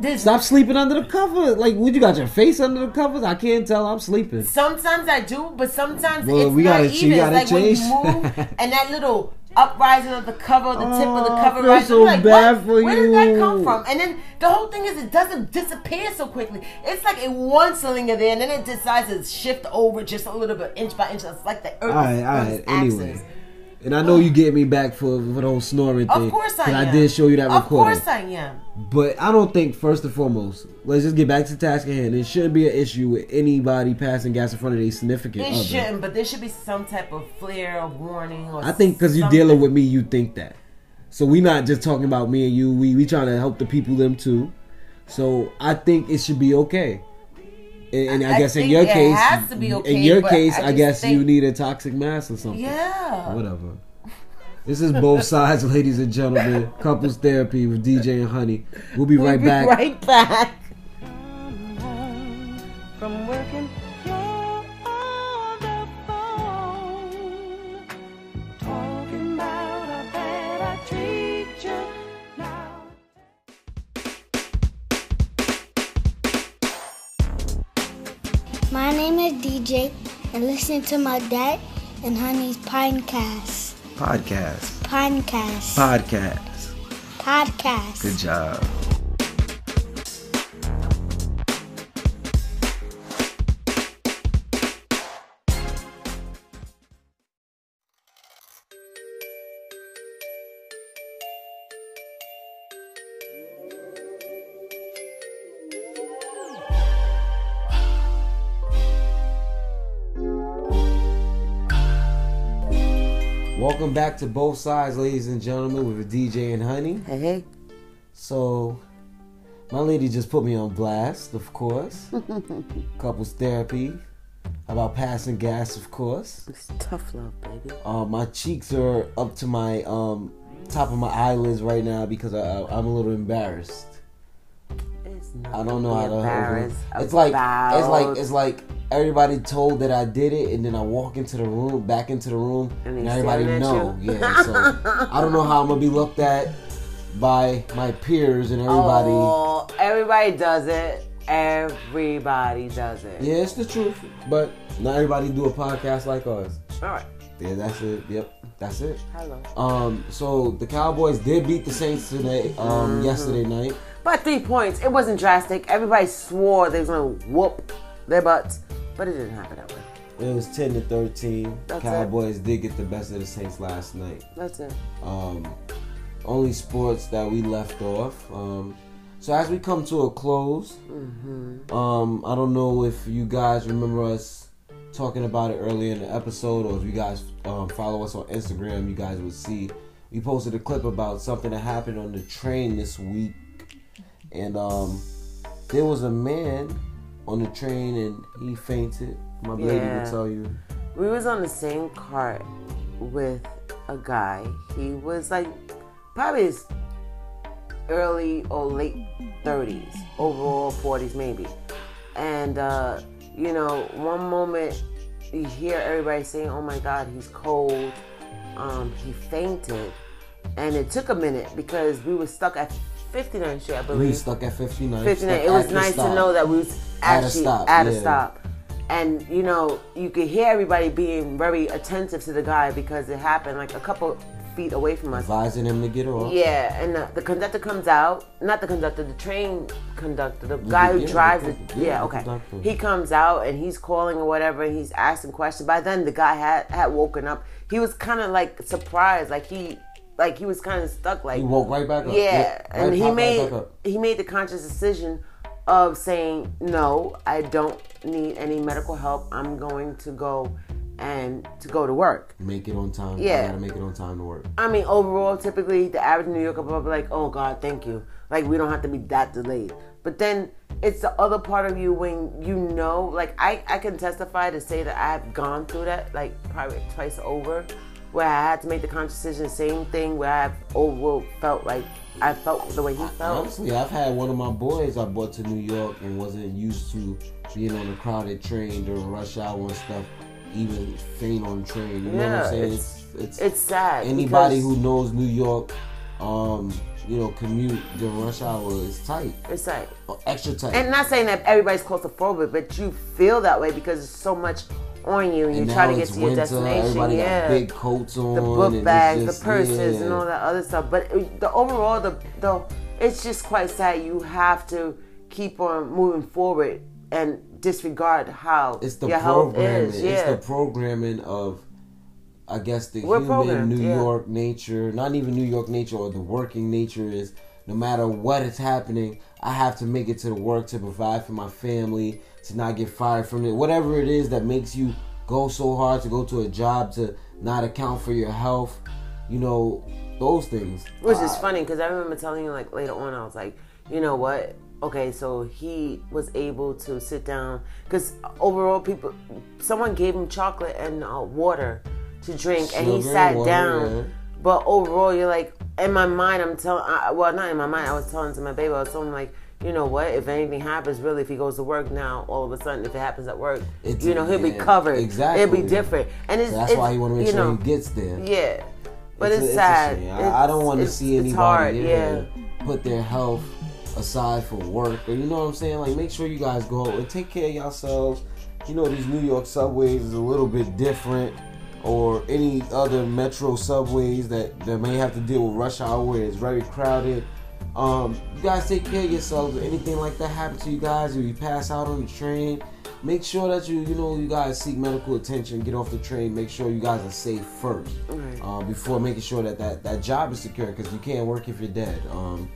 This- Stop sleeping under the covers. Like, what you got your face under the covers? I can't tell. I'm sleeping. Sometimes I do, but sometimes Well, it's we not gotta- even. you gotta like change. when you move [laughs] and that little uprising of the cover, the tip of the Oh, I cover feel rising. so like, bad what? for Where did that come you. from? And then the whole thing is, it doesn't disappear so quickly. It's like it once linger there, and then it decides to shift over just a little bit, inch by inch. It's like the Earth. All right, all. Anyway, axis. And I know you get me back for, for the whole snoring thing. Of course I am. I did show you that Of recording. Of course I am. But I don't think first and foremost, let's just get back to the task at hand. It shouldn't be an issue with anybody passing gas in front of their significant It other. shouldn't, but there should be some type of flare or warning or I think because you're dealing with me, you think that. So we're not just talking about me and you. We we trying to help the people them too. So I think it should be okay. And, and I, I guess in your it case, has to be okay, in your case, I I, just guess you need a toxic mask or something. Yeah. Whatever. This is both [laughs] sides, ladies and gentlemen. Couples therapy with DJ and Honey. We'll be right We'll be back. Right back. DJ, and listen to my dad and Honey's podcast. Podcast. Podcast. Podcast. Podcast. Good job. Welcome back to both sides, ladies and gentlemen, with a DJ and Honey. Hey, hey. So, my lady just put me on blast, of course. [laughs] Couples therapy. About passing gas, of course. It's tough love, baby. Uh, my cheeks are up to my um, top of my eyelids right now because I, I'm a little embarrassed. I don't know how to. embarrassed It's like it's like it's like everybody told that I did it, and then I walk into the room, back into the room, And and, everybody know. Yeah, so I don't know how I'm gonna be looked at by my peers and everybody. Oh, everybody does it. Everybody does it. Yeah, it's the truth, but not everybody do a podcast like us. All right. Yeah, that's it. Yep, that's it. Hello. Um, so the Cowboys did beat the Saints today. Um, Mm-hmm. yesterday night. By three points. It wasn't drastic. Everybody swore they was gonna whoop their butts, but it didn't happen that way. It was ten to thirteen. That's it. Cowboys did get the best of the Saints last night. That's it. um, only sports that we left off. Um, so as we come to a close, um, I don't know if you guys remember us talking about it earlier in the episode, or if you guys um, follow us on Instagram, you guys would see we posted a clip about something that happened on the train this week, and um, there was a man on the train and he fainted. My lady Yeah. would tell you. We was on the same cart with a guy. He was like probably his early or late 30s, overall 40s maybe. And uh, you know, one moment you hear everybody saying, "Oh my God, he's cold." Um, he fainted, and it took a minute because we were stuck at 59th Street, I We believe. stuck at 59. 59. stuck It was nice to know that we was At a actually stop, at a stop. And you know, you could hear everybody being very attentive to the guy because it happened like a couple feet away from us. advising him to get off. Yeah, and the, the conductor comes out. Not the conductor, the train conductor, the guy who yeah, drives it. yeah, Yeah, okay. conductor. He comes out and he's calling or whatever, and he's asking questions. By then, the guy had had woken up. He was kind of like surprised, like he like he was kind of stuck, like He woke right back up. yeah, and he pop made he made the conscious decision of saying no, I don't need any medical help. I'm going to go and to go to work. Make it on time. Yeah. You gotta make it on time to work. I mean, overall, typically the average New Yorker will be like, "Oh God, thank you." Like we don't have to be that delayed. But then it's the other part of you when you know, like I, I can testify to say that I've gone through that, like probably twice over, where I had to make the conscious decision. Same thing where I've over felt like I felt the way he felt. Honestly, I've had one of my boys I brought to New York and wasn't used to being on a crowded train during rush hour and stuff. Even faint on train. You know what I'm saying? it's- it's It's sad. anybody who knows New York, um, you know, commute during rush hour is tight, it's like or extra tight. And not saying that everybody's claustrophobic, but you feel that way because there's so much on you and, you try to get to your winter, destination. Everybody yeah. big coats on. the book bags, just- the purses, yeah. and all that other stuff. But it- the overall, the the it's just quite sad. You have to keep on moving forward and disregard how It's the your health programming. is. It's the programming of, I guess, the We're human New yeah. York nature. Not even New York nature or the working nature is. No matter what is happening, I have to make it to the work to provide for my family, to not get fired from it. Whatever it is that makes you go so hard to go to a job to not account for your health, you know, those things. which is funny because I remember telling you like later on, I was like, you know what? Okay, so he was able to sit down because overall, people, someone gave him chocolate and uh, water to drink, and he sat water, down. yeah. But overall, you're like, in my mind, I'm telling, well, not in my mind, I was telling to my baby, I was telling him, like, you know what? If anything happens, really, if he goes to work now, all of a sudden, if it happens at work, It's- you know, he'll be covered. exactly. It'll be different. And it's, So that's it's, why he want to make you sure know, he gets there. Yeah. But a- it's, a sad. I, I don't want to see anybody hard, yeah, yeah. put their health aside for work. Or you know what I'm saying? Like, make sure you guys go and take care of yourselves. You know, these New York subways is a little bit different, or any other metro subways that, that may have to deal with rush hour where it's very crowded. Um, you guys take care of yourselves. If anything like that happen to you guys, if you pass out on the train, make sure that you, you know, you guys seek medical attention. Get off the train. Make sure you guys are safe first Right. uh, before making sure that, that that job is secure because you can't work if you're dead. Um,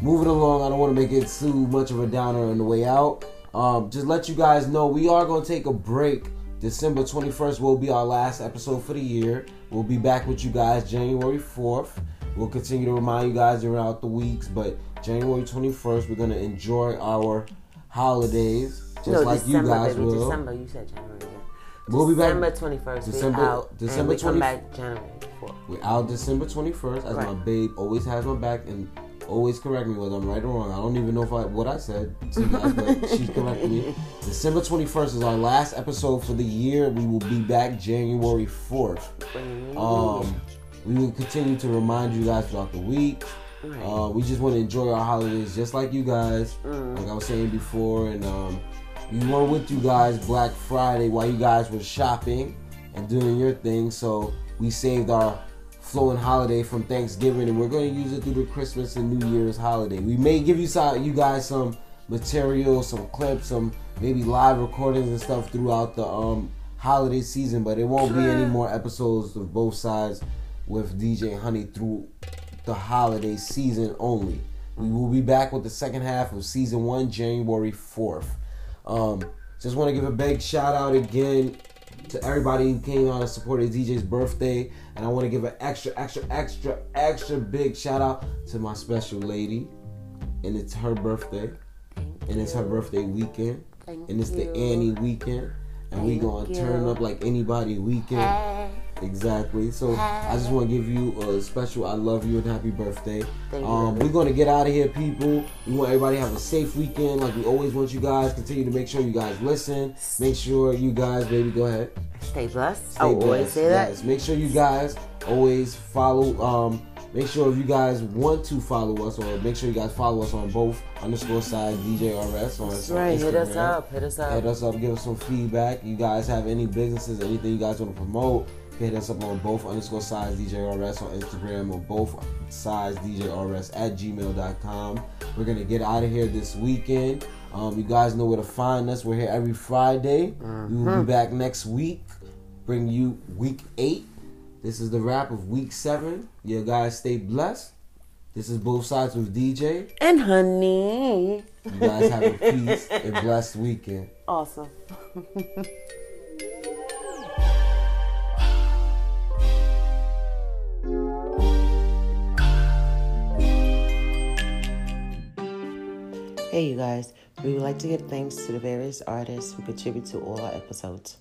moving along, I don't want to make it too much of a downer on the way out. Um, just let you guys know we are going to take a break. December 21st will be our last episode for the year. We'll be back with you guys January 4th. We'll continue to remind you guys throughout the weeks, but January 21st, we're going to enjoy our holidays just no, like December, you guys baby. will. December, you said January. Yeah. We'll be back- December twenty first. December- we out. December and we 20 come back January fourth. We're out December 21st, as my babe always has my back and always correct me whether I'm right or wrong. I don't even know if I what I said to you guys, but [laughs] she's correcting me. December 21st is our last episode for the year. We will be back January 4th. Um, we will continue to remind you guys throughout the week. Uh, we just want to enjoy our holidays just like you guys. Like I was saying before, and um, we were with you guys Black Friday while you guys were shopping and doing your thing. So we saved our flowing holiday from Thanksgiving, and we're going to use it through the Christmas and New Year's holiday. We may give you some, you guys some material, some clips, some maybe live recordings and stuff throughout the um, holiday season, but it won't be any more episodes of both sides with DJ Honey through the holiday season only. We will be back with the second half of season one, January 4th. Um, just want to give a big shout out again to everybody who came out and supported DJ's birthday. And I want to give an extra, extra, extra, extra big shout out to my special lady. And it's her birthday. And it's her birthday weekend. and it's the Annie weekend. And we gonna turn up like anybody weekend. Exactly. So I just want to give you a special I love you and happy birthday. Um, we're gonna get out of here, people. We want everybody to have a safe weekend. Like we always want you guys. Continue to make sure you guys listen. Make sure you guys, baby, go ahead. Stay blessed. Stay I always blessed. say that. Yes. Make sure you guys always follow. Um, make sure if you guys want to follow us, or make sure you guys follow us on both underscore side DJRS on, That's right. Hit us up. Hit us up. Hit us up, give us some feedback. You guys have any businesses, anything you guys want to promote, hit us up on both underscore sides DJRS on Instagram or both sides DJRS at gmail.com. We're going to get out of here this weekend. Um, you guys know where to find us. We're here every Friday. We will be back next week, bring you week eight. This is the wrap of week seven. You guys stay blessed. This is both sides with DJ. And honey. You guys have a peace and blessed weekend. Awesome. [laughs] Hey, you guys. We would like to give thanks to the various artists who contribute to all our episodes.